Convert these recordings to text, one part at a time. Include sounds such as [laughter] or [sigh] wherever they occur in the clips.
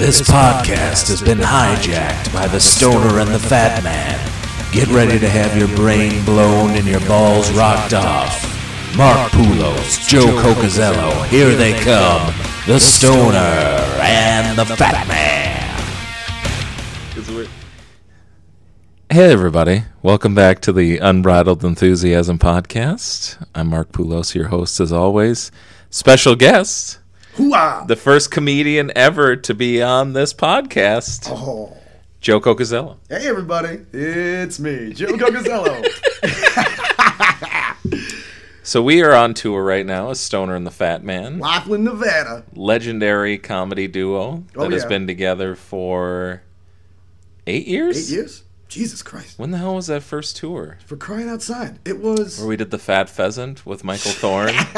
This podcast has been hijacked by the stoner and the fat man. Get ready to have your brain blown and your balls rocked off. Mark Poulos, Joe Cocazello, here they come. The stoner and the fat man. Hey, everybody. Welcome back to the Unbridled Enthusiasm podcast. I'm Mark Poulos, your host, as always. Special guest, Hooah! the first comedian ever to be on this podcast, Oh. Joe Cocazello. Hey everybody, it's me, Joe Cocazello. [laughs] So, we are on tour right now as Stoner and the Fat Man, Laughlin, Nevada. legendary comedy duo oh, that Oh, has been together for eight years? Eight years? Jesus Christ. When the hell was that first tour? For crying outside. It was Where we did the Fat Pheasant with Michael Thorne, [laughs]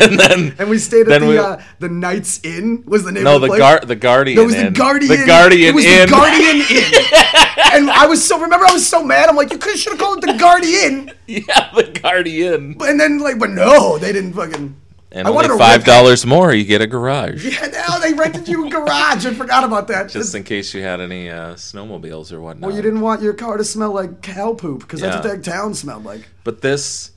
and then and we stayed at the we- uh, the Knights Inn was the name no of the the place. guard the Guardian. No, it was the Guardian Inn. Guardian. The Guardian It was Inn. the Guardian [laughs] Inn. and I was so remember I was so mad. I'm like, you could should have called it the Guardian. [laughs] yeah, the Guardian. And then like, but no, they didn't fucking. And I only five dollars more, you get a garage. Yeah, now they rented you a garage. I forgot about that. Just in case you had any uh, snowmobiles or whatnot. well, you didn't want your car to smell like cow poop because that's what that town smelled like. But this,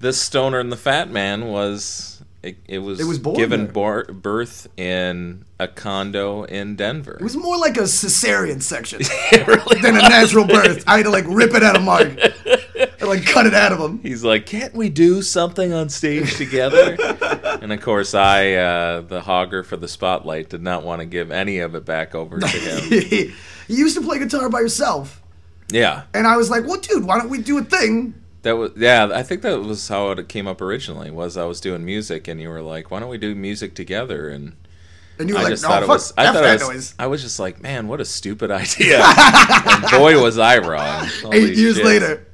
this stoner and the fat man was it, it was It was born given bor- birth in a condo in Denver. It was more like a cesarean section [laughs] than a natural birth. I had to like rip it out of Mark and like cut it out of him. He's like, "Can't we do something on stage together?" [laughs] and of course, I, uh, the hogger for the spotlight, did not want to give any of it back over to him. [laughs] you used to play guitar by yourself, yeah, and I was like, "Well, dude, why don't we do a thing?" That was yeah. I think that was how it came up originally. Was I was doing music and you were like, "Why don't we do music together?" And And you were I like, just "No, thought it was. I thought it was. I was just like, "Man, what a stupid [laughs] idea!" and boy, was I wrong. Holy Eight years shit. later,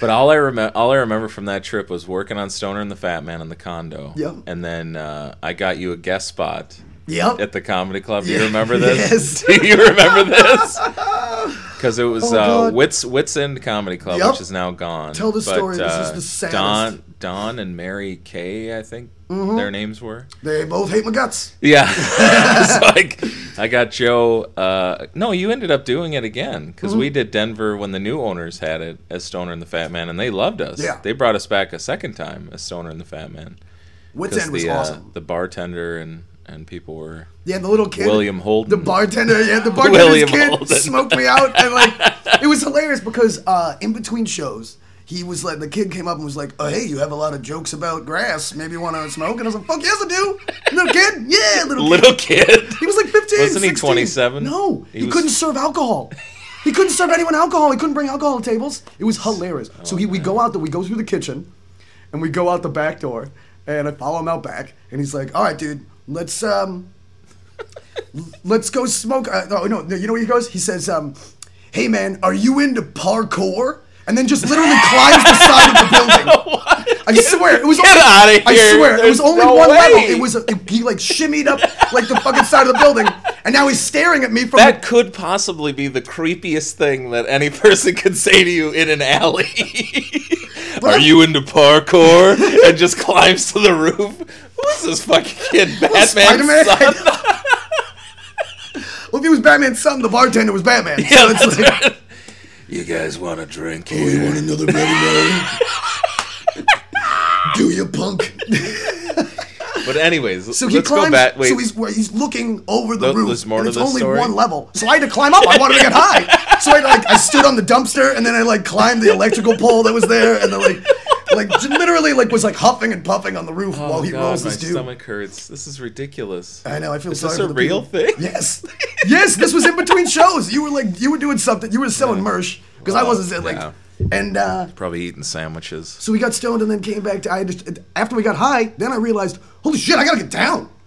But all I remember, all I remember from that trip was working on Stoner and the Fat Man in the condo. Yep. And then uh, I got you a guest spot yep. at the comedy club. Do you [laughs] remember this? Yes. [laughs] Do you remember this? [laughs] Because it was Oh, uh, God. Wits Wits End Comedy Club, Yep. which is now gone. Tell the story. This is uh, the saddest. Don, Don and Mary Kay, I think Mm-hmm. their names were. They both hate my guts. Yeah. [laughs] [laughs] so like, I got Joe. Uh, no, you ended up doing it again because Mm-hmm. we did Denver when the new owners had it as Stoner and the Fat Man, and they loved us. Yeah. They brought us back a second time as Stoner and the Fat Man. Wits End was the, uh, awesome. the bartender and, and people were. Yeah, the little kid, William Holden. the bartender. Yeah, the [laughs] bartender's William kid Holden. smoked me out, and like it was hilarious because uh, in between shows. He was like, the kid came up and was like, "Oh, hey, you have a lot of jokes about grass. Maybe you want to smoke?" And I was like, "Fuck yes, I do." Little kid, yeah, little kid. Little kid. He was like 15. Wasn't he 16. 27? No, He he, was- couldn't serve alcohol. He couldn't serve anyone alcohol. He couldn't bring alcohol to tables. It was hilarious. so he, we go out there, we go through the kitchen, and we go out the back door, and I follow him out back, and he's like, "All right, dude, let's um, [laughs] let's go smoke." Uh, no, no, you know what he goes? He says, um, "Hey man, are you into parkour?" And then just literally climbs the side of the building. [laughs] I swear, it was Get only, I swear, it was only no one way. level. It was it- he like shimmied up like the fucking side of the building, and now he's staring at me from. That could possibly be the creepiest thing that any person could say to you in an alley. [laughs] Are you into parkour? and just climbs to the roof. Who is this fucking kid? Batman's Spider-Man? son? [laughs] well, if he was Batman's son, the bartender was Batman. Yeah, so it's like, right. You guys want a drink? Oh, you want another Bloody Mary? [laughs] Do you, punk? [laughs] But anyways, So he climbs. go back. So he's he's looking over the Th- roof. there's more and it's only story? one level, so I had to climb up. I wanted to get high, so I like I stood on the dumpster and then I like climbed the electrical pole that was there, and then like like literally like was like huffing and puffing on the roof oh while he God, rolls his this dude. stomach hurts. This is ridiculous. I know. I feel Is sorry. this a real people. thing? Yes, [laughs] yes. This was in between shows. You were like, you were doing something. You were selling merch because I wasn't like, yeah. And uh, Probably eating sandwiches. so we got stoned and then came back to. I just after we got high, then I realized, holy shit, I gotta get down. [laughs]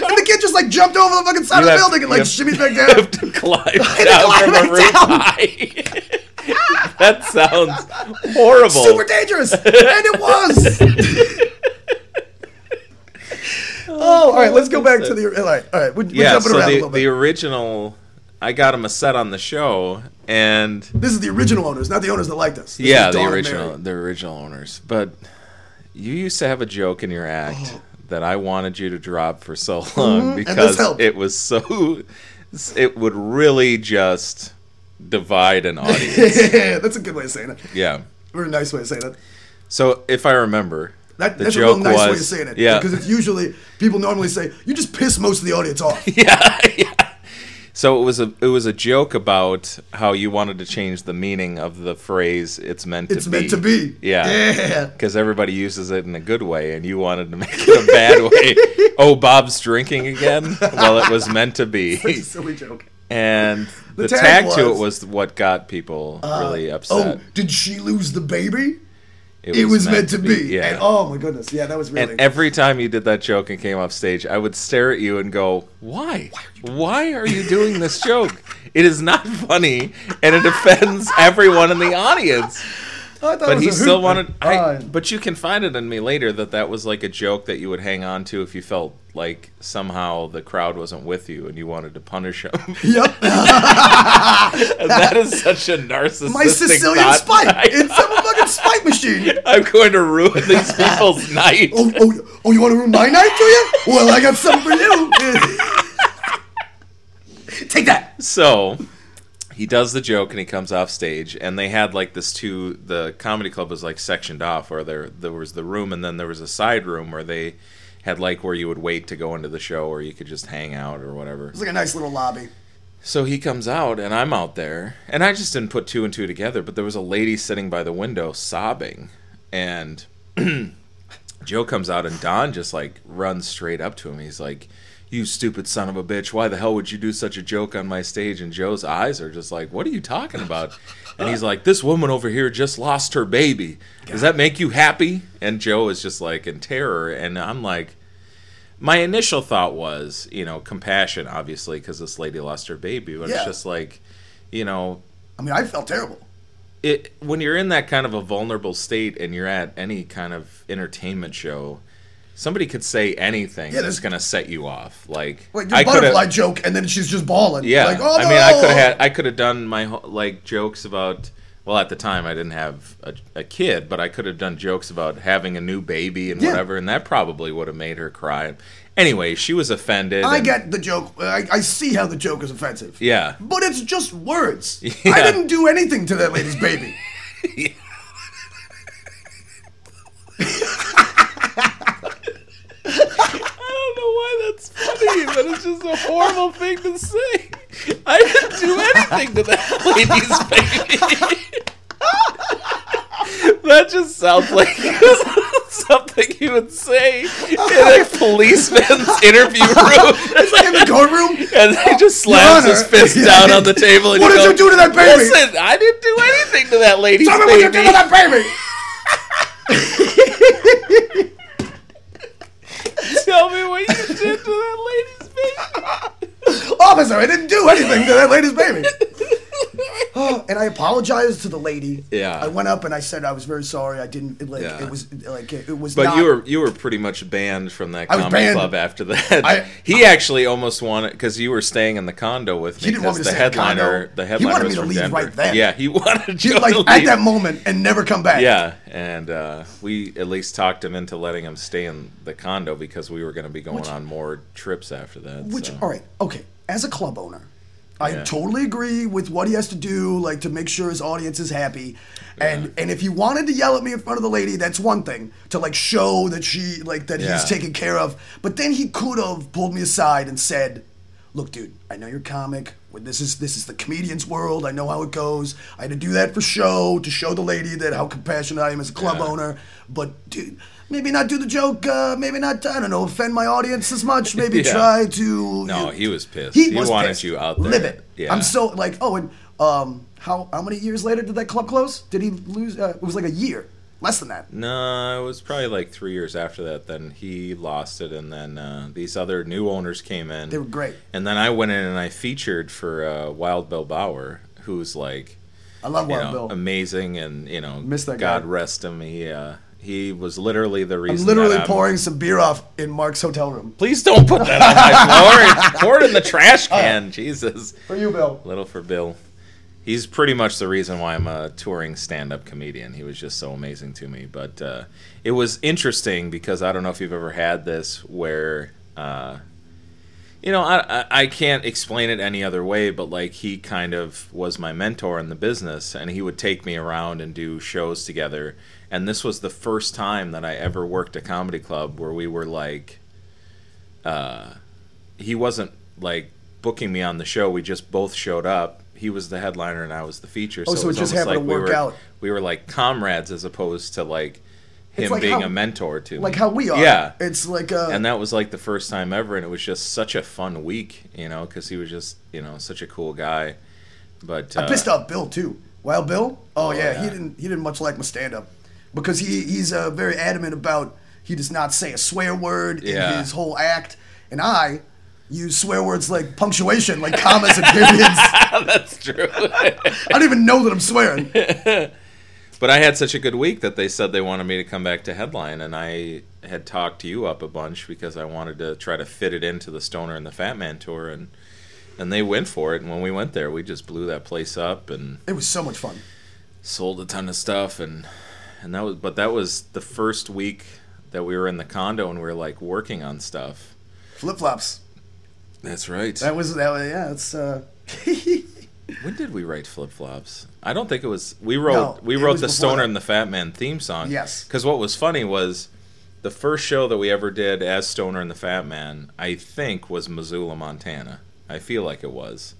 and the kid just like jumped over the fucking side You of the have- building and like shimmied back [laughs] You down. have to climb [laughs] down from a roof high. that sounds horrible. Super dangerous, and it was. Oh, all right. Let's go back to the. All right, all right. We're, we're jumping so around a little bit. the original, I got him a set on the show, and This is the original owners, not the owners that liked us. This yeah, the original, the original owners. But You used to have a joke in your act that I wanted you to drop for so long Mm-hmm. because it was so. It would really just divide an [laughs] audience. Yeah, that's a good way of saying it. yeah. Very nice way of saying it. So if I remember, That, that's a real nice way of saying it. yeah, Because it's usually people normally say you just piss most of the audience off. [laughs] yeah, yeah. So it was a it was a joke about how you wanted to change the meaning of the phrase "it's meant It's to be." meant to be. Yeah. Yeah. Because everybody uses it in a good way, and you wanted to make it a bad [laughs] way. oh, Bob's drinking again. Well, it was meant to be. Such a silly joke. And the, The tag, tag to it was- was what got people uh, really upset. Oh, did she lose the baby? It was, meant, to be. Yeah. And, oh my goodness. Yeah, that was really. And every time you did that joke and came off stage, I would stare at you and go, "Why? Why are you doing this joke? It is not [laughs] funny, and it offends everyone in the audience." Oh, I thought it But was he a still wanted. I, but you it in me later that that was like a joke that you would hang on to if you felt like somehow the crowd wasn't with you and you wanted to punish them. [laughs] Yep. [laughs] that is such a narcissistic. My Sicilian thought. spike. [laughs] It's some fucking spike machine. I'm going to ruin these people's night. Oh, oh, oh, you want to ruin my night, do you? Well, I got something for you. Take that. So he does the joke and he comes off stage and they had like this two the comedy club was like sectioned off where there there was the room and then there was a side room where they had like where you would wait to go into the show or you could just hang out or whatever. It's like a nice little lobby. So he comes out and I'm out there and I just didn't put two and two together but there was a lady sitting by the window sobbing and [clears throat] Joe comes out and Don just like runs straight up to him. He's like, "You stupid son of a bitch! Why the hell would you do such a joke on my stage?" And Joe's eyes are just like, "What are you talking about?" And he's like, "This woman over here just lost her baby. Does that make you happy?" And Joe is just like in terror, and I'm like. My initial thought was, you know, compassion, obviously, because this lady lost her baby. But Yeah. it's just like, you know, I mean, I felt terrible. it when you're in that kind of a vulnerable state and you're at any kind of entertainment show, somebody could say anything Yeah, that's going to set you off. Like Like the I butterfly joke, and then she's just bawling. yeah. Like, oh, I mean, I could have had I could have done my whole- like jokes about. Well, at the time, I didn't have a, a kid, but I could have done jokes about having a new baby and Yeah. whatever, and that probably would have made her cry. Anyway, she was offended. I get the joke. I, I see how the joke is offensive. Yeah. But it's just words. [laughs] Yeah. I didn't do anything to that lady's baby. [laughs] [laughs] I don't know why that's funny, but it's just a horrible thing to say. I didn't do anything to that [laughs] lady's baby. that just sounds like [laughs] something you would say in a policeman's interview room. It's like in the courtroom. [laughs] And he just slams Your his Honor. fist down on the table. And What did you do to that baby? Listen, I didn't do anything to that lady's Tell me what you did to that baby. Tell me what you did to that lady's baby. [laughs] Officer, I didn't do anything to that lady's baby. [gasps] And I apologized to the lady. Yeah. I went up and I said I was very sorry. I didn't like Yeah. it was like it, it was. But not, you were you were pretty much banned from that I comedy club after that. I- [laughs] he actually almost wanted because you were staying in the condo with me. He didn't want 'cause me to the stay in the headliner. The He headliner wanted was me to from leave Denver. right then. Yeah, he [laughs] wanted you like to at that moment and never come back. Yeah, and uh, we at least talked him into letting him stay in the condo because we were going to be going Which- on more trips after that. Which, so. all right, okay. As a club owner, I Yeah. totally agree with what he has to do, like to make sure his audience is happy. And and if he wanted to yell at me in front of the lady, that's one thing to like show that she like that Yeah. he's taken care of. But then he could have pulled me aside and said, "Look, dude, I know you're comic. This is this is the comedian's world. I know how it goes. I had to do that for show to show the lady that how compassionate I am as a club Yeah. owner. But dude." Maybe not do the joke. Uh, maybe not. I don't know. Offend my audience as much. Maybe [laughs] Yeah. try to. No, you- he was pissed. he, He was wanted pissed. you out there. Live it. Yeah. I'm so like. Oh, and um, how how many years later did that club close? Did he lose? Uh, it was like a year, less than that. No, it was probably like three years after that. Then he lost it, and then uh, these other new owners came in. They were great. And then I went in and I featured for uh, Wild Bill Bauer, who's like, I love Wild know, Bill. amazing, and you know, Miss that God guy. rest him. He uh, he was literally the I'm reason. literally I'm- pouring some beer off in Mark's hotel room Please don't put that on my [laughs] floor. Pour it in the trash can. [laughs] Jesus, for you, Bill. little for Bill. He's pretty much the reason why I'm a touring stand-up comedian. He was just so amazing to me. But uh, it was interesting because I don't know if you've ever had this where. Uh, you know, I, I can't explain it any other way, but like he kind of was my mentor in the business, and he would take me around and do shows together. And this was the first time that I ever worked a comedy club where we were like, uh, he wasn't like booking me on the show. We just both showed up. He was the headliner and I was the feature. Oh, so it was just happened to we work were, out. We were like comrades as opposed to like him like being how- a mentor to me. Like how we are. Yeah It's like uh, and that was like the first time ever and it was just such a fun week you know because he was just you know such a cool guy but uh, I pissed off Bill too. Wild Bill? Oh, Oh, yeah, yeah. he didn't he didn't much like my stand up because he he's uh, very adamant about he does not say a swear word Yeah. in his whole act, and I use swear words like punctuation, like commas and periods. [laughs] that's true I don't even know that I'm swearing. but i had such a good week that they said they wanted me to come back to headline and i had talked to you up a bunch because i wanted to try to fit it into the stoner and the fat man tour and and they went for it and when we went there we just blew that place up and It was so much fun. sold a ton of stuff and and that was but that was the first week that we were in the condo and we were like working on stuff Flip flops. That's right That was that. Was, yeah, it's. Uh, [laughs] when did we write flip flops i don't think it was we wrote No, we wrote the stoner that. and the fat man theme song Yes. because what was funny was the first show that we ever did as stoner and the fat man i think was missoula montana i feel like it was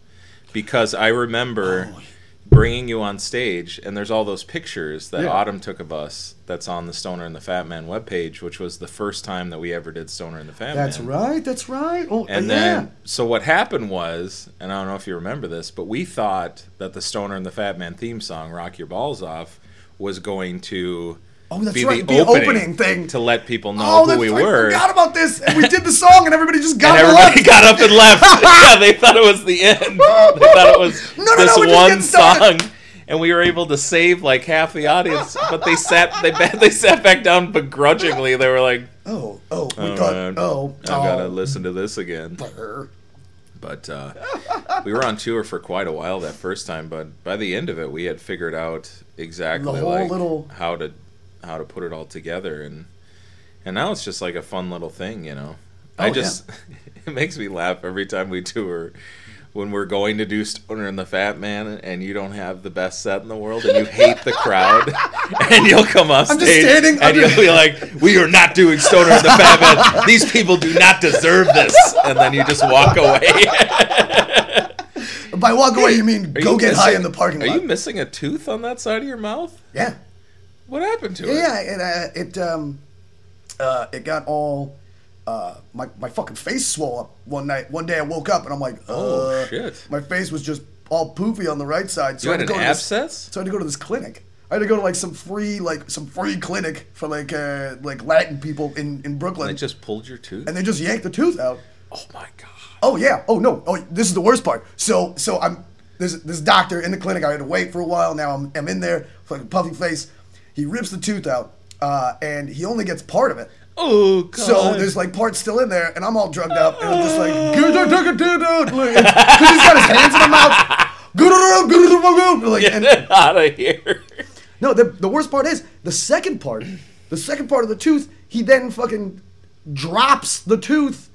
because i remember Oh. Bringing you on stage and there's all those pictures that Yeah. autumn took of us that's on the stoner and the fat man webpage which was the first time that we ever did stoner and the fat that's man That's right. That's right. Oh, and yeah. then, so what happened was, and I don't know if you remember this, but we thought that the Stoner and the Fat Man theme song, "Rock Your Balls Off," was going to Oh, that's be right. the The opening, opening thing. to let people know oh, who we right. I were. forgot about this. And we did the [laughs] song, and everybody just got and up and everybody left. got up and left. [laughs] yeah, they thought it was the end. [laughs] They thought it was No, no, this no, one song, and we were able to save like half the audience. But they sat they they sat back down begrudgingly. They were like, Oh, oh, we "All thought. right, Oh, I gotta oh. listen to this again." But uh, we were on tour for quite a while that first time, but by the end of it, we had figured out exactly like little- how to how to put it all together, and and now it's just like a fun little thing, you know. Oh, I just [laughs] it makes me laugh every time we tour. When we're going to do Stoner and the Fat Man, and you don't have the best set in the world, and you hate the crowd, [laughs] and you'll come off I'm stage, standing- and you'll be like, "We are not doing Stoner and the Fat Man. These people do not deserve this," and then you just walk away. By walk away, you mean Are go you get high in the parking lot. Are you missing a tooth on that side of your mouth? yeah. What happened to it? Yeah, it uh, it um uh it got all uh my my fucking face swole up one night. One day I woke up and I'm like, uh, Oh, shit. My face was just all poofy on the right side. So You I had to an go to this- abscess? so I had to go to this clinic. I had to go to like some free like some free clinic for like uh like Latin people in in Brooklyn, And They just pulled your tooth. and they just yanked the tooth out. oh my god! Oh yeah. Oh no. Oh, this is the worst part. So so I'm this this doctor in the clinic. I had to wait for a while. Now I'm I'm in there, fucking puffy face. He rips the tooth out, uh, and he only gets part of it. Oh god! So there's like parts still in there, and I'm all drugged up, and I'm just like, because he's got his hands in my mouth. Like, get and, out of here. no, the, the worst part is the second part. The second part of the tooth, he then fucking drops the tooth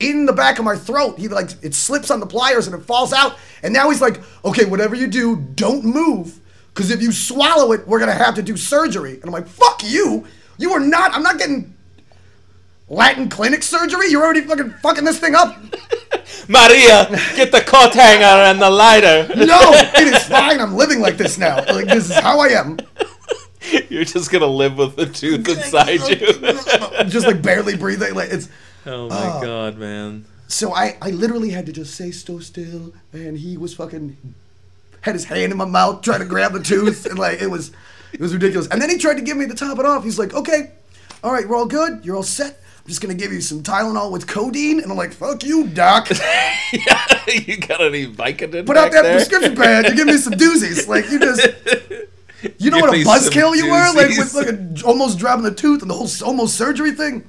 in the back of my throat. He like it slips on the pliers and it falls out. And now he's like, okay, whatever you do, don't move. Cause if you swallow it, we're gonna have to do surgery. And I'm like, fuck you. You are not, I'm not getting Latin clinic surgery. You're already fucking fucking this thing up. [laughs] Maria, get the coat hanger and the lighter. [laughs] No, it is [laughs] fine. I'm living like this now. Like this is how I am. You're just gonna live with the tooth inside you. Just like barely breathing. Like it's oh my uh, god, man! So I, I literally had to just say so still, and he was fucking had his hand in my mouth trying to grab the tooth, and like it was it was ridiculous. And then he tried to give me the top it off. He's like, okay, all right, we're all good, you're all set. I'm just gonna give you some Tylenol with codeine, and I'm like, fuck you, doc. [laughs] you got any Vicodin? Put out that there? prescription pad. You give me some doozies. Like you just. You know Give what a buzzkill you were, like with like a, almost dropping the tooth and the whole almost surgery thing.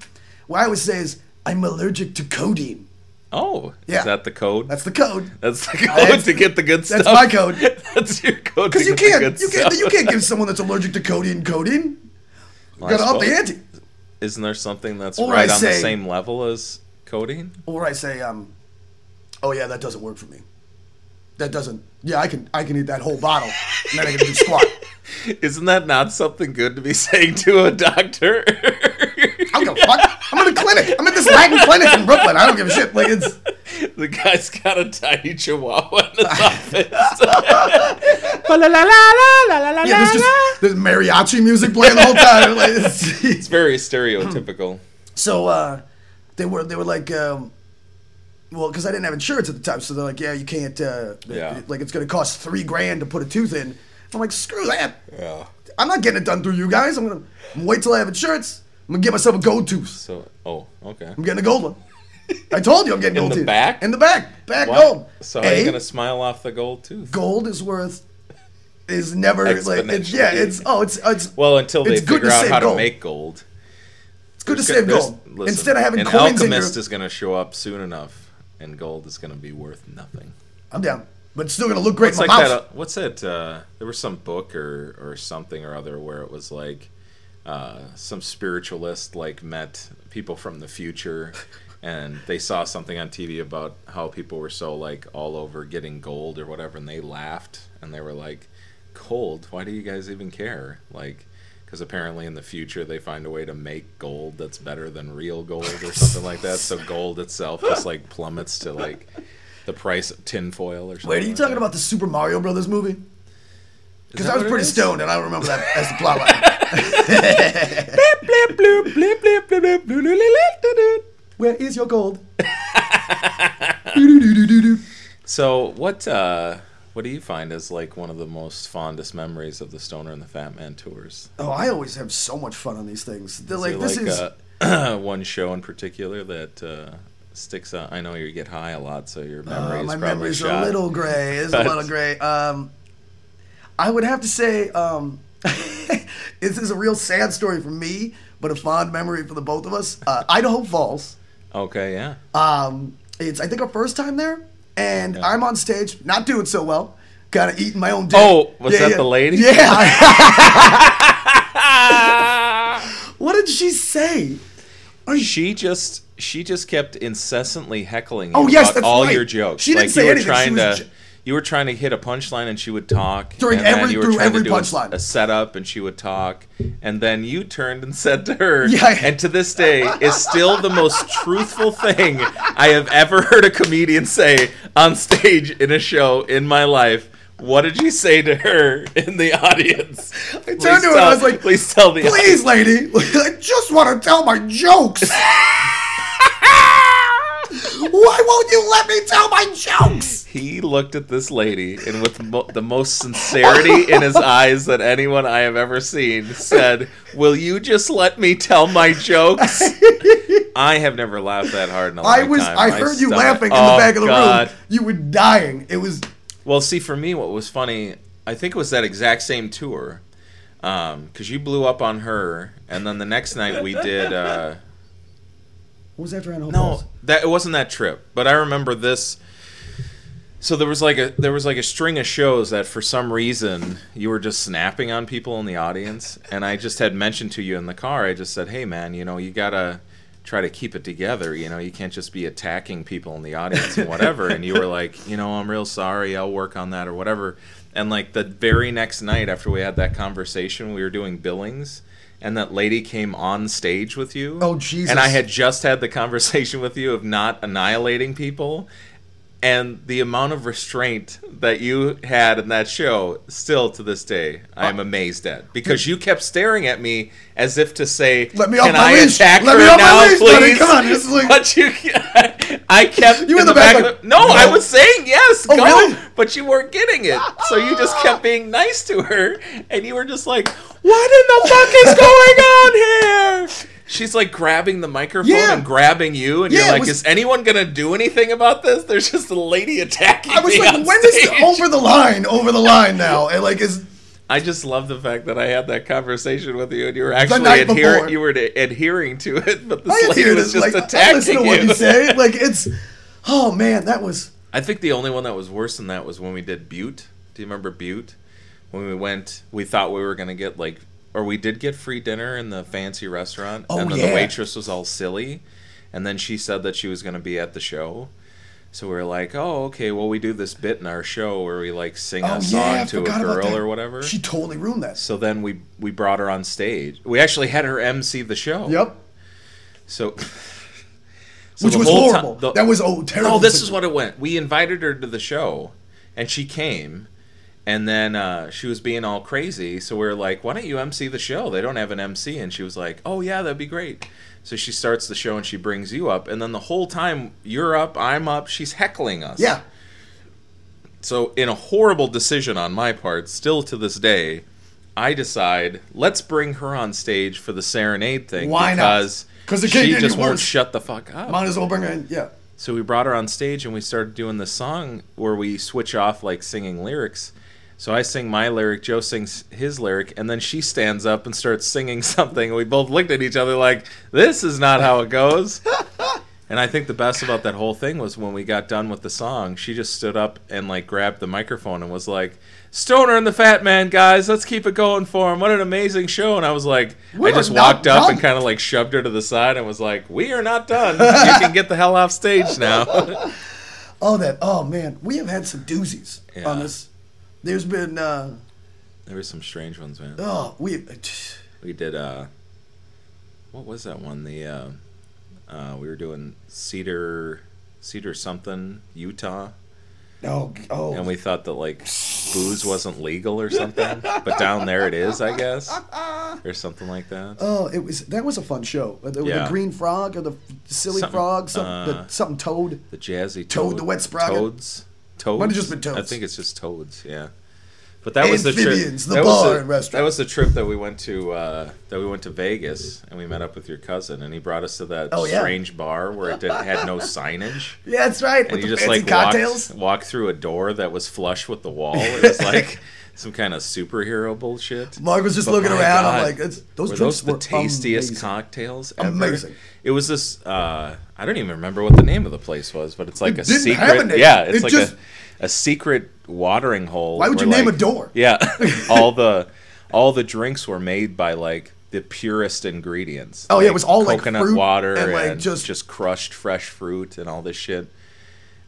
What I always say is, I'm allergic to codeine. Oh, Yeah. is that the code? That's the code. That's the [laughs] code That's- to get the good stuff. that's my code. [laughs] that's your code. Because you get can't, good you stuff. can't, you can't give someone that's allergic to codeine codeine. [laughs] Well, I gotta up the ante. Isn't there something that's Or right I on the same level as codeine? Or I say, um, oh yeah, that doesn't work for me. That doesn't. Yeah, I can, I can eat that whole bottle, and then I can do squat. Isn't that not something good to be saying to a doctor? I don't give a fuck. I'm in a clinic. I'm at this Latin clinic in Brooklyn. I don't give a shit. Like it's. the guy's got a tiny chihuahua in his [laughs] office. Yeah, there's just there's mariachi music playing the whole time. Like, it's, It's very stereotypical. [clears throat] so uh, they were they were like, um, well, because I didn't have insurance at the time, so they're like, yeah, you can't. Uh, Yeah. Like it's gonna cost three grand to put a tooth in. I'm like, screw that. Yeah. I'm not getting it done through you guys. I'm gonna I'm gonna wait till I have insurance. I'm gonna get myself a gold tooth. So, oh, okay. I'm getting a gold one. [laughs] I told you I'm getting In gold tooth. In the back? In the back. Back What? gold. So how are you gonna smile off the gold tooth? gold is worth is never like it's, yeah it's oh it's it's Well, until they figure to out how gold. to make gold. it's good to There's save there's- gold listen, instead of having an coins in your alchemist is going to show up soon enough, and gold is going to be worth nothing. I'm down but it's still gonna look great It's in like that. Uh, what's it? Uh, there was some book or or something or other where it was like uh, some spiritualist like met people from the future, [laughs] and they saw something on TV about how people were so like all over getting gold or whatever, and they laughed and they were like, "Gold? Why do you guys even care?" Like. Because apparently in the future they find a way to make gold that's better than real gold or something like that. So gold itself just like plummets to like the price of tinfoil or something. wait are you like talking that. about the Super Mario Brothers movie because I was pretty stoned and I don't remember that as the plot line [laughs] [laughs] Where is your gold [laughs] So what uh what do you find as like one of the most fondest memories of the Stoner and the Fat Man tours? oh I always have so much fun on these things they're Is like there this like is uh, [clears throat] one show in particular that uh, sticks out? I know you get high a lot, so your memory Uh, is my memory's shot. a little gray. It's a little [laughs] gray. Um, I would have to say um, this is a real sad story for me, but a fond memory for the both of us. Uh, Idaho Falls. Okay, yeah. Um, it's I think our first time there, and Yeah. I'm on stage, not doing so well, kind of eating my own dick. Oh, was that the lady? Yeah. [laughs] what did she say? She just she just kept incessantly heckling Oh, yes, all right. your jokes. She didn't like say you were anything. She trying was to you were trying to hit a punchline and she would talk During and every- you were through every do a- punchline. a, setup and she would talk and then you turned and [laughs] said to her Yeah. and to this day is still the most truthful thing I have ever heard a comedian say on stage in a show in my life. What did you say to her in the audience? I turned to her and I was like, please tell the Please, lady, [laughs] I just want to tell my jokes. [laughs] Why won't you let me tell my jokes? He looked at this lady and, with mo- the most sincerity in his eyes that anyone I have ever seen, said, "Will you just let me tell my jokes?" I have never laughed that hard in a long I was. time. I heard you stomach- laughing in the Oh, back of the God. room. You were dying. It was. Well, see, for me, what was funny, I think it was that exact same tour, because you blew up on her, and then the next night we did. Uh, What was after Idaho No, Falls? that it wasn't that trip, but I remember this. So there was like a there was like a string of shows that for some reason you were just snapping on people in the audience, and I just had mentioned to you in the car. I just said, "Hey, man, you know you gotta try to keep it together. You know you can't just be attacking people in the audience and whatever." and you were like, "You know, I'm real sorry. I'll work on that or whatever." And like the very next night after we had that conversation, we were doing billings. And that lady came on stage with you. Oh, Jesus. And I had just had the conversation [laughs] with you of not annihilating people and the amount of restraint that you had in that show still to this day i am uh, amazed at because you kept staring at me as if to say Let me can off my i leash. attack Let her me off my now leash, buddy. please Come on, this is like- [laughs] but you [laughs] i kept You in the back of like, the, no i was saying yes Oh, go really? but you weren't getting it so you just kept being nice to her and you were just like what in the fuck is going on here She's like grabbing the microphone Yeah. and grabbing you, and Yeah, you're like, was- "Is anyone gonna do anything about this?" There's just a lady attacking I was like, when is stage. it over the line? Over the line now? And like, is I just love the fact that I had that conversation with you, and you were actually adhering. You were adhering to it, but this I lady was just Like, I attacking listen to you. what you say. Like, it's Oh man, that was I think the only one that was worse than that was when we did Butte. Do you remember Butte? When we went, we thought we were gonna get like, or we did get free dinner in the fancy restaurant, Oh, and then yeah. the waitress was all silly, and then she said that she was gonna be at the show. So we are like, oh, okay, well, we do this bit in our show where we like sing oh a song yeah, to a girl or whatever. She totally ruined that. so then we we brought her on stage. We actually had her MC the show. Yep. So, [laughs] so Which was horrible. the- that was oh terrible. Oh, this is what it went. We invited her to the show, and she came, and then uh, she was being all crazy. So we are like, "Why don't you MC the show? They don't have an MC." And she was like, "Oh yeah, that'd be great." So she starts the show and she brings you up, and then the whole time you're up, I'm up, she's heckling us. Yeah. So in a horrible decision on my part, still to this day, I decide let's bring her on stage for the serenade thing Why not? Because it can't she just won't worse. shut the fuck up. Might as well bring her in. Yeah. So we brought her on stage and we started doing the song where we switch off like singing lyrics. So I sing my lyric, Joe sings his lyric, and then she stands up and starts singing [laughs] something. We both looked at each other like, this is not how it goes. [laughs] and I think the best about that whole thing was when we got done with the song, she just stood up and like grabbed the microphone and was like, Stoner and the Fat Man, guys, let's keep it going for him. What an amazing show. And I was like, We I just walked up done. and kind of like shoved her to the side and was like, we are not done. You can get the hell off stage now. [laughs] Oh that. Oh man, we have had some doozies Yeah. on this. There's been. uh there were some strange ones, man. Oh, we. We did, uh, what was that one? The, uh, uh, we were doing Cedar, Cedar something, Utah. Oh, oh. And we thought that like booze wasn't legal or something, but down there it is, I guess, [laughs] or something like that. Oh, it was that was a fun show. Uh, The, the green frog or the silly Something, frog, some, uh, the, something toad. The jazzy Toad toad, the wet sprocket? toads, toads. Might have just been toads. I think it's just toads. Yeah. But that was the trip. the that bar was the, and restaurant. That was the trip that we went to. Uh, that we went to Vegas and we met up with your cousin, and he brought us to that Oh, yeah. strange bar where it did, had no [laughs] signage. Yeah, that's right. and With you the just like cocktails. walked, walked through a door that was flush with the wall. It was [laughs] like some kind of superhero bullshit. Mark was just But looking around. I'm like, it's, those were drinks those the were tastiest amazing. cocktails ever? Amazing. It was this. Uh, I don't even remember what the name of the place was, but it's like It a secret. have a name. Yeah, it's It like just- a, a secret watering hole. Why would you name like- a door? [laughs] Yeah, [laughs] all the all the drinks were made by like the purest ingredients. Oh, yeah, it was all, like, coconut fruit water and, and, like, just just- just crushed fresh fruit and all this shit.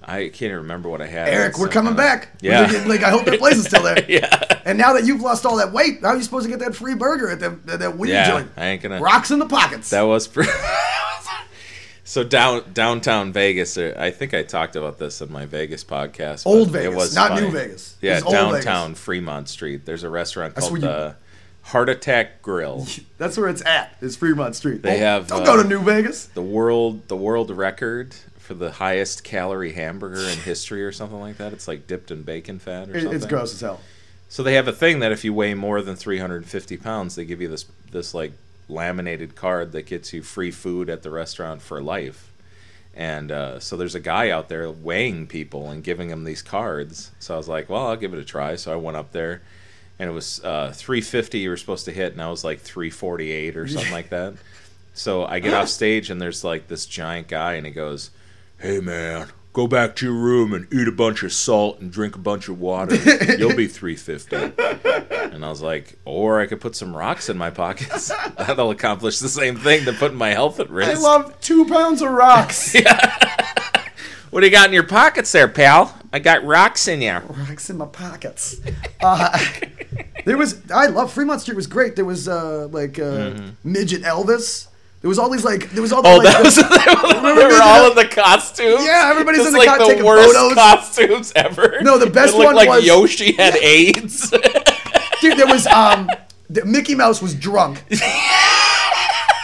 I can't even remember what I had. Eric, we're coming back. Yeah. Getting- like I hope that place is still there. [laughs] yeah. And now that you've lost all that weight, now you're supposed to get that free burger at that at that weed Yeah, joint. I ain't gonna. Rocks in the pockets. That was pretty. [laughs] so down downtown Vegas. uh, I think I talked about this in my Vegas podcast. Old it Vegas, was not funny. New Vegas. Yeah, It downtown Fremont Street. There's a restaurant That's called you- the Heart Attack Grill. [laughs] That's where it's at. Is Fremont Street. They Don't- have, Don't uh, go to New Vegas. the world the world record for the highest calorie hamburger in history or something like that. It's like dipped in bacon fat or It- something. it's gross as hell. So they have a thing that if you weigh more than 350 pounds, they give you this this like laminated card that gets you free food at the restaurant for life. And uh, so there's a guy out there weighing people and giving them these cards. So I was like, well, I'll give it a try. So I went up there, and it was uh, 350 you were supposed to hit, and I was like 348 or something [laughs] like that. So I get off stage, and there's like this giant guy, and he goes, "Hey man, go back to your room and eat a bunch of salt and drink a bunch of water. [laughs] You'll be 350." And I was like, "Or I could put some rocks in my pockets. [laughs] That'll accomplish the same thing to putting my health at risk." I love two pounds of rocks. [laughs] what do you got in your pockets there, pal? I got rocks in there. rocks in my pockets. Uh, there was I love Fremont Street was great. There was uh, like uh, midget Elvis. There was all these like there was all the. Oh, like, that the- was [laughs] they Remember were all El- in the costumes. Yeah, everybody's Just in the like co- the taking worst photos. costumes ever. No, the best it looked one like was- Yoshi had AIDS. [laughs] dude. There was um, the, Mickey Mouse was drunk. [laughs]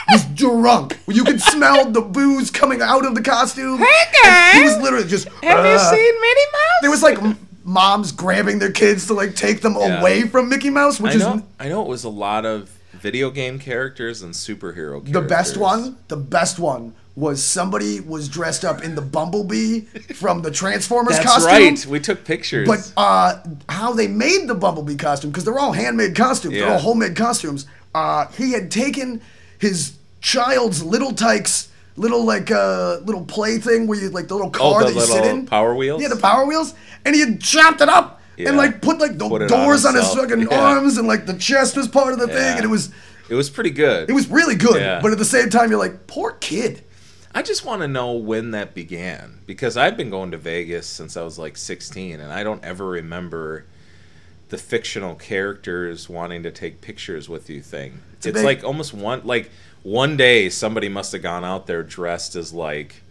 He was drunk. You could smell the booze coming out of the costume. Hey He was literally just. Have you uh, seen Minnie Mouse? There was like moms grabbing their kids to like take them Yeah. away from Mickey Mouse, which I is know. I know it was a lot of video game characters and superhero. characters. The best one, the best one was somebody was dressed up in the Bumblebee from the Transformers That's costume. right. We took pictures. But uh, how they made the Bumblebee costume, because they're all handmade costumes, they're all homemade costumes. Uh, he had taken his child's Little Tikes little like uh little play thing where you like the little car Oh, the that you sit in. Power Wheels? Yeah, the Power Wheels, and he had chopped it up Yeah. and like put like the Put it on doors on, his fucking Yeah. arms and like the chest was part of the thing, and it was It was pretty good. it was really good. Yeah. But at the same time, you're like, poor kid. I just want to know when that began because I've been going to Vegas since I was like 16 and I don't ever remember the fictional characters wanting to take pictures with you thing. It's big- like almost one like one day somebody must have gone out there dressed as like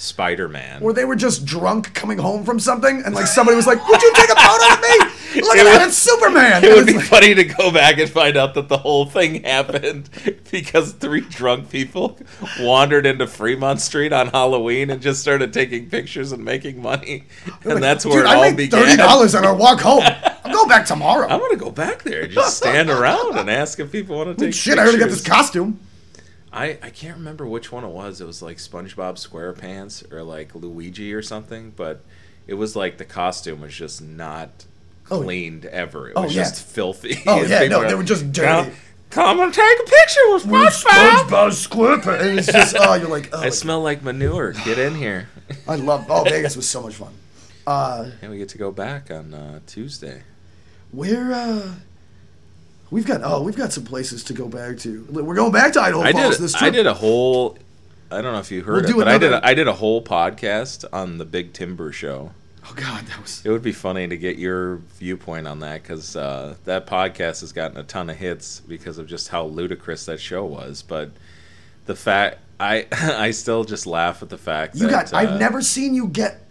Spider-Man. Or they were just drunk coming home from something, and like somebody was like, "Would you take a photo of me? Look It at that, it's Superman." it And would be like- funny to go back and find out that the whole thing happened because three drunk people wandered into Fremont Street on Halloween and just started taking pictures and making money, and that's where it I all began. thirty dollars on our walk [laughs] home. I'll go back tomorrow. I'm gonna go back there, and just stand around and ask if people want to take. Shit, I already got this costume. I I can't remember which one it was. It was like SpongeBob SquarePants or like Luigi or something, but it was like the costume was just not Oh. cleaned ever. It Oh, was yeah. just filthy. Oh, [laughs] yeah, no, were they were just "Come- dirty." Come and take a picture with SpongeBob. SpongeBob SquarePants. And it's just, oh, you're like, oh, I smell like manure. Get in here. I love. Oh, [laughs] Vegas was so much fun. Uh, And we get to go back on uh, Tuesday. where? uh We've got. Oh, we've got some places to go back to. We're going back to Idaho I Falls did. this I did a whole. I don't know if you heard We'll it, but I did. A, I did a whole podcast on the Big Timber Show. Oh God, that was. It would be funny to get your viewpoint on that because uh, that podcast has gotten a ton of hits because of just how ludicrous that show was. But the fact I [laughs] I still just laugh at the fact You that got. I've uh, never seen you get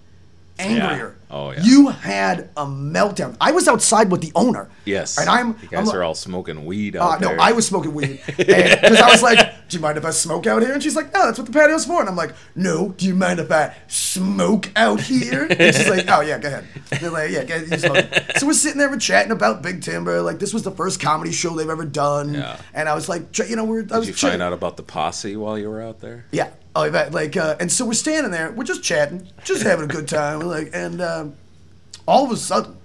angrier. Oh, yeah. You had a meltdown. I was outside with the owner. yes, And I'm. you guys I'm are all smoking weed Uh, out no. I was smoking weed [laughs] because I was like, "Do you mind if I smoke out here?" And she's like, "No, that's what the patio's for." And I'm like, "No, do you mind if I smoke out here?" And she's like, "Oh yeah, go ahead." And they're like, "Yeah, go ahead. So we're sitting there, we're chatting about Big Timber. Like this was the first comedy show they've ever done. Yeah. And I was like, you know, we're I Did was you chatting- find out about the posse while you were out there? yeah. Oh, I bet. Like, uh, and so we're standing there, we're just chatting, just having a good time. Like, and um, all of a sudden,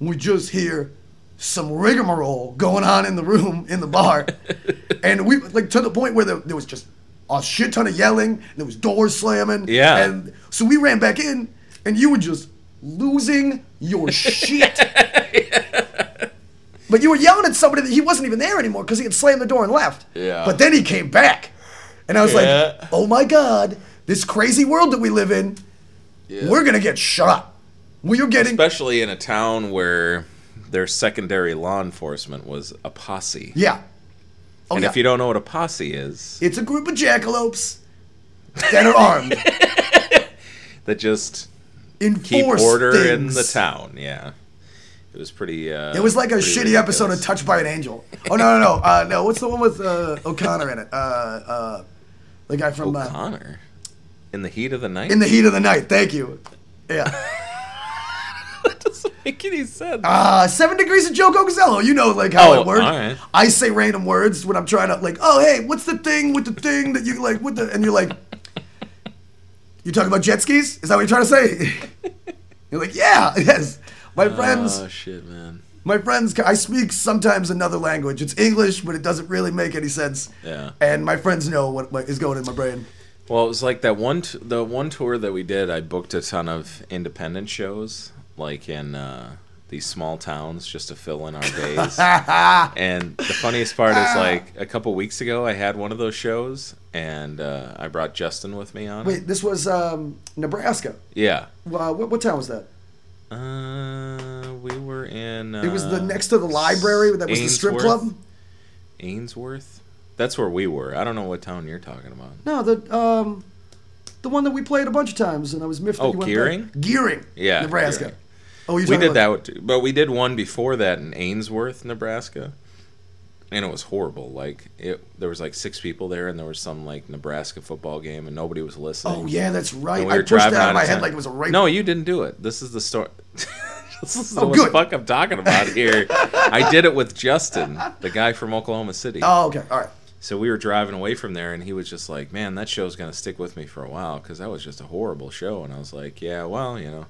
we just hear some rigmarole going on in the room in the bar, [laughs] and we like to the point where there, there was just a shit ton of yelling. And there was doors slamming. Yeah. And so we ran back in, and you were just losing your shit. [laughs] But you were yelling at somebody that he wasn't even there anymore because he had slammed the door and left. Yeah. But then he came back. And I was Yeah. like, oh my God, this crazy world that we live in, Yeah. we're going to get shot. We are getting. Especially in a town where their secondary law enforcement was a posse. yeah. Oh, and yeah. if you don't know what a posse is, it's a group of jackalopes that are armed. [laughs] that just Enforce keep order in the town. Yeah, it was pretty. Uh, It was like a pretty shitty episode of. Touched by an Angel. Oh, no, no, no. Uh, no, what's the one with uh, O'Connor in it? Uh, uh, the guy from. Uh, in the heat of the night. in the Heat of the Night. Thank you. Yeah. [laughs] that doesn't make any sense. Uh, seven degrees of Joe Cocazello. You know, like how Oh, it works. alright. I say random words when I'm trying to, like, oh, hey, what's the thing with the thing that you like with the, and you're like, you talking about jet skis? Is that what you're trying to say? [laughs] you're like, yeah, yes. My friends, Oh shit, man. My friends, I speak sometimes another language. It's English, but it doesn't really make any sense. Yeah. And my friends know what, what is going in my brain. Well, it was like that one t- the one tour that we did. I booked a ton of independent shows, like in uh, these small towns, just to fill in our days. [laughs] and the funniest part is, like a couple weeks ago, I had one of those shows, and uh, I brought Justin with me on it. Wait, this was um, Nebraska. Yeah. Uh, what, what town was that? Uh, we were in. Uh, It was the next to the library that was the strip club. Ainsworth. That's where we were. I don't know what town you're talking about. No, the um, the one that we played a bunch of times, and I was miffed. that Oh, you went Gering? there. Gering. Yeah, Nebraska. Gering. Oh, you we did that, too, but we did one before that in Ainsworth, Nebraska, and it was horrible. Like it, there was like six people there, and there was some like Nebraska football game, and nobody was listening. Oh yeah, that's right. We I pushed that out of my head town. like it was a rape. No, you didn't do it. This is the story. [laughs] this is Oh, what the fuck I'm talking about here. I did it with Justin, the guy from Oklahoma City. Oh, okay. All right. So we were driving away from there, and he was just like, "Man, that show's gonna stick with me for a while because that was just a horrible show." And I was like, "Yeah, well, you know,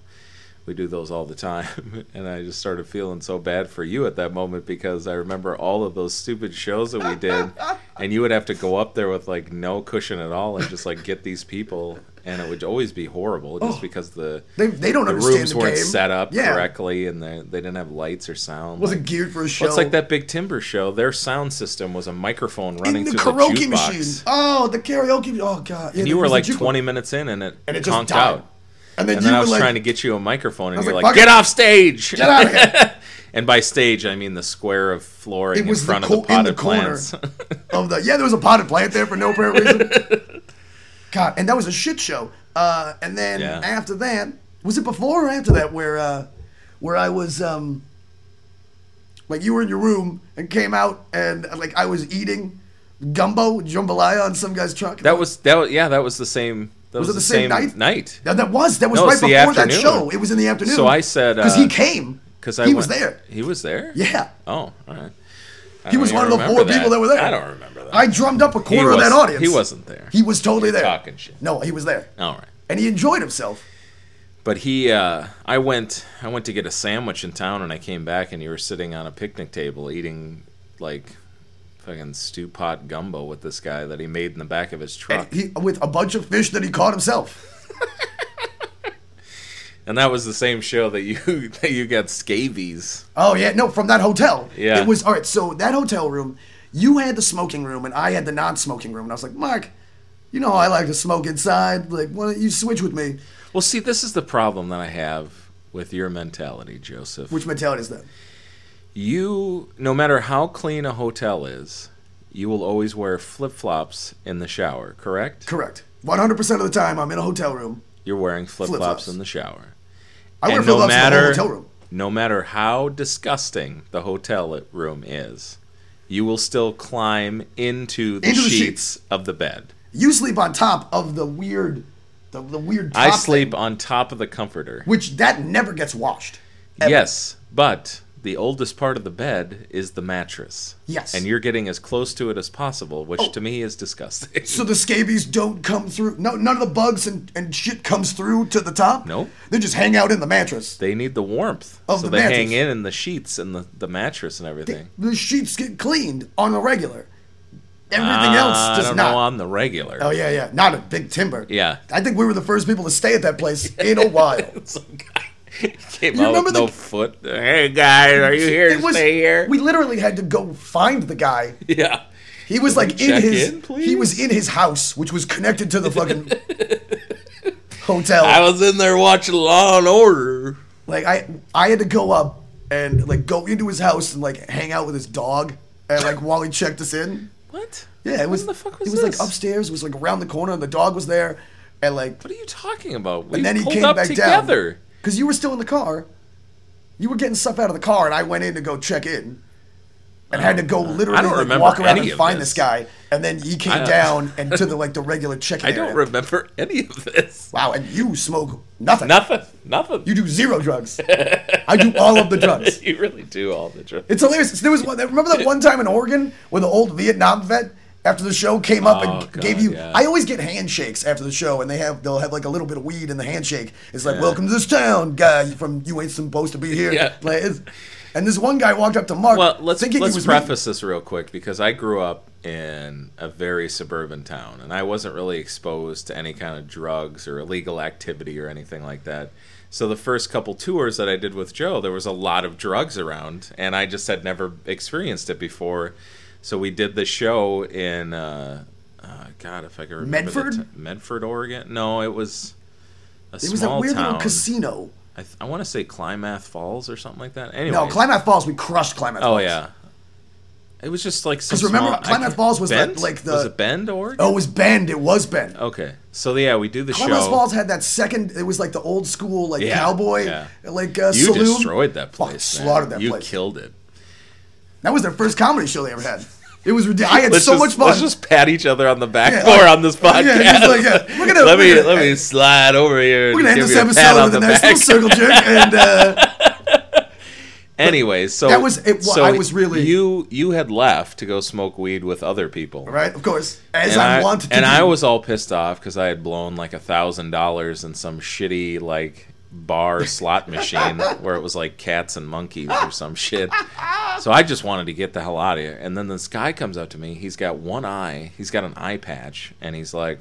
we do those all the time, [laughs] and I just started feeling so bad for you at that moment because I remember all of those stupid shows that we did, [laughs] and you would have to go up there with like no cushion at all and just like get these people, and it would always be horrible just Oh. because the They, they don't the understand rooms the weren't game. set up yeah. correctly, and they they didn't have lights or sound. Wasn't geared for a show. Well, it's like that Big Timber show. Their sound system was a microphone in running the through karaoke the jukebox. machine. Oh, the karaoke. Oh god. Yeah, and you were like 20 minutes in, and it, and it just died. out. And then And then I was like, trying to get you a microphone, and you're like, like, "Get it. off stage!" Get out of here. [laughs] and by stage, I mean the square of flooring It was in the front co- of the in the potted corner. plants. [laughs] of the yeah, there was a potted plant there for no apparent reason. [laughs] God, and that was a shit show. Uh, and then Yeah. after that, was it before or after that where uh, where I was um, like you were in your room and came out and like I was eating gumbo jambalaya on some guy's truck. that was that. Was, yeah, that was the same. That Was was, it the same same, night? That, that was that was No, right before that show. It was in the afternoon. So I said, because uh, he came Because I he went- was there. He was there. Yeah, Oh, all right. I he was one of the four remember people that were there. I don't remember that. I drummed up a quarter of that audience. He wasn't there. He was totally there. talking shit. No, he was there, All right. and he enjoyed himself. But he, uh, I went, I went to get a sandwich in town, and I came back, and you were sitting on a picnic table eating like fucking stew pot gumbo with this guy that he made in the back of his truck, he with a bunch of fish that he caught himself. [laughs] and that was the same show that you [laughs] that you got scabies. Oh yeah, no, from that hotel. Yeah. It was all right. So that hotel room, you had the smoking room, and I had the non-smoking room. And I was like, Mark, you know I like to smoke inside. Like, why don't you switch with me? Well, see, this is the problem that I have with your mentality, Joseph. Which mentality is that? You, no matter how clean a hotel is, you will always wear flip flops in the shower. Correct? Correct. One hundred percent of the time, I'm in a hotel room. You're wearing flip Flip-flops. in the shower. I wear and flip no flops in the hotel room. no matter how disgusting the hotel room is, you will still climb into the Into the sheets of the bed. You sleep on top of the weird, the, the weird. Top I sleep thing, on top of the comforter. which that never gets washed. ever. Yes, but the oldest part of the bed is the mattress. Yes. And you're getting as close to it as possible, which Oh. to me is disgusting. So the scabies don't come through. No, none of the bugs and, and shit comes through to the top. Nope. They just hang out in the mattress. they need the warmth. Of so the they mattress. hang in in the sheets and the, the mattress and everything. The sheets get cleaned on a regular. Everything Uh, else I does don't not. know on the regular. oh yeah, yeah. Not a big timber. Yeah. I think we were the first people to stay at that place in a while. [laughs] Guy [laughs] came You out remember with no the- foot. Hey guys, are you here to was- stay here? We literally had to go find the guy. [laughs] yeah. He was Can like in his. in, he was in his house, which was connected to the fucking [laughs] hotel. I was in there watching Law and Order. like I, I had to go up and like go into his house and like hang out with his dog, and like while he checked us in. What? Yeah, it was. The fuck was it was this? like upstairs. It was like around the corner, and the dog was there, and like What are you talking about? We and then he came up back together. down because you were still in the car. You were getting stuff out of the car, and I went in to go check in, and had to go uh, literally I don't like, walk around and find this. this guy, and then he came down [laughs] and to the like the regular check-in I don't area. remember any of this. wow, and you smoke nothing. Nothing. Nothing. You do zero drugs. [laughs] I do all of the drugs. [laughs] you really do all the drugs. It's hilarious. There was one. Remember that one time in Oregon where the old Vietnam vet after the show came up Oh, and God, gave you. yeah. I always get handshakes after the show, and they have they'll have like a little bit of weed in the handshake. It's like, Yeah. "Welcome to this town, guy from you ain't supposed to be here." Yeah. Like, and this one guy walked up to Mark. Well, let's let's preface this real quick because I grew up in a very suburban town and I wasn't really exposed to any kind of drugs or illegal activity or anything like that. So the first couple tours that I did with Joe, there was a lot of drugs around, and I just had never experienced it before. So we did the show in, uh, uh, God, if I can remember, Medford? t- Medford, Oregon. No, it was a It was a small weird town. little casino. I, th- I want to say Climath Falls or something like that. Anyway, No, Klamath Falls. We crushed Klamath Oh Falls. yeah. It was just like some 'Cause remember, small- Klamath Falls was like- Bend? like the- was it Bend Oregon? Oh, it was Bend. It was Bend. okay. So yeah, we do the Klamath show. Falls had that second. It was like the old school, like Yeah, cowboy, yeah. like uh, you saloon. destroyed that Fuck, place. man. slaughtered that you place. You killed it. That was their first comedy show they ever had. It was ridiculous. I had Let's so just, much fun. Let's just pat each other on the back Yeah, like- on this yeah, podcast. just like, yeah, gonna- let me gonna- let me slide over here. We're gonna end this you a pat episode with a nice little circle jerk, [laughs] and uh, Anyways, so That was- it- well, so I was really- you you had left to go smoke weed with other people, right, of course, as and I, I, wanted to. and do. I was all pissed off because I had blown like a thousand dollars in some shitty like bar slot machine [laughs] where it was like cats and monkeys or some shit. So I just wanted to get the hell out of here. And then this guy comes up to me. He's got one eye. He's got an eye patch, and he's like,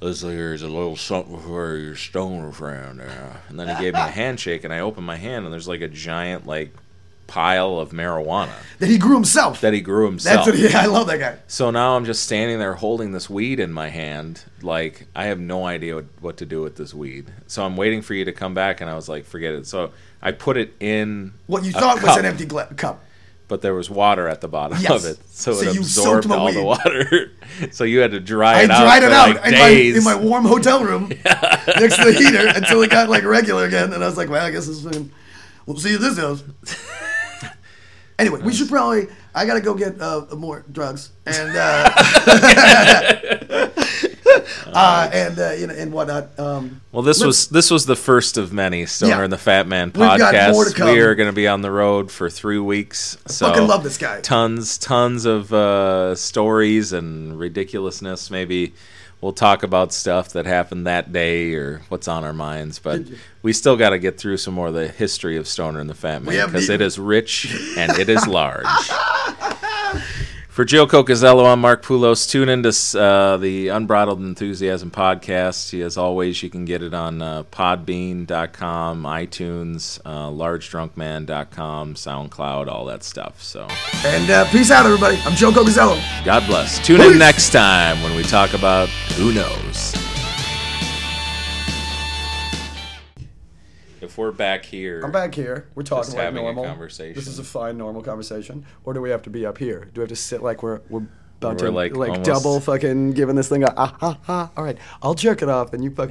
"This here's a little something for your stoner friend." there." And then he gave me a handshake, and I opened my hand, and there's like a giant like pile of marijuana That he grew himself. that he grew himself. That's what he, [laughs] I love that guy. So now I'm just standing there holding this weed in my hand. Like, I have no idea what, what to do with this weed. So I'm waiting for you to come back, and I was like, forget it. So I put it in. What you thought was an empty gla- cup. But there was water at the bottom Yes. of it. So, So it you absorbed all the water. [laughs] so you had to dry I it out. I dried it out like, in, my, in my warm hotel room [laughs] next to the heater until it got like regular again. And I was like, well, I guess this is. We'll see if this goes. Anyway, we should probably. I gotta go get uh, more drugs and uh, [laughs] uh, and uh, you know and whatnot. Um, Well, this was this was the first of many Stoner Yeah. and the Fat Man We've got more to come. We are going to be on the road for three weeks. So fucking love this guy. Tons, tons of uh, stories and ridiculousness. Maybe we'll talk about stuff that happened that day or what's on our minds. But we still got to get through some more of the history of Stoner and the Fat Man because the- it is rich and it is large. [laughs] For Joe Cocazello, I'm Mark Poulos. Tune into uh, the Unbridled Enthusiasm podcast. As always, you can get it on uh, podbean.com, iTunes, uh, largedrunkman.com, SoundCloud, all that stuff. So and uh, peace out, everybody. I'm Joe Cocazello. God bless. Tune Peace. in next time when we talk about who knows. If we're back here, I'm back here. We're talking Just like having a normal. conversation. This is a fine, normal conversation. Or do we have to be up here? Do we have to sit like we're we're about We're to like like, almost- double fucking giving this thing a ah ha ha? All right, I'll jerk it off and you fucking.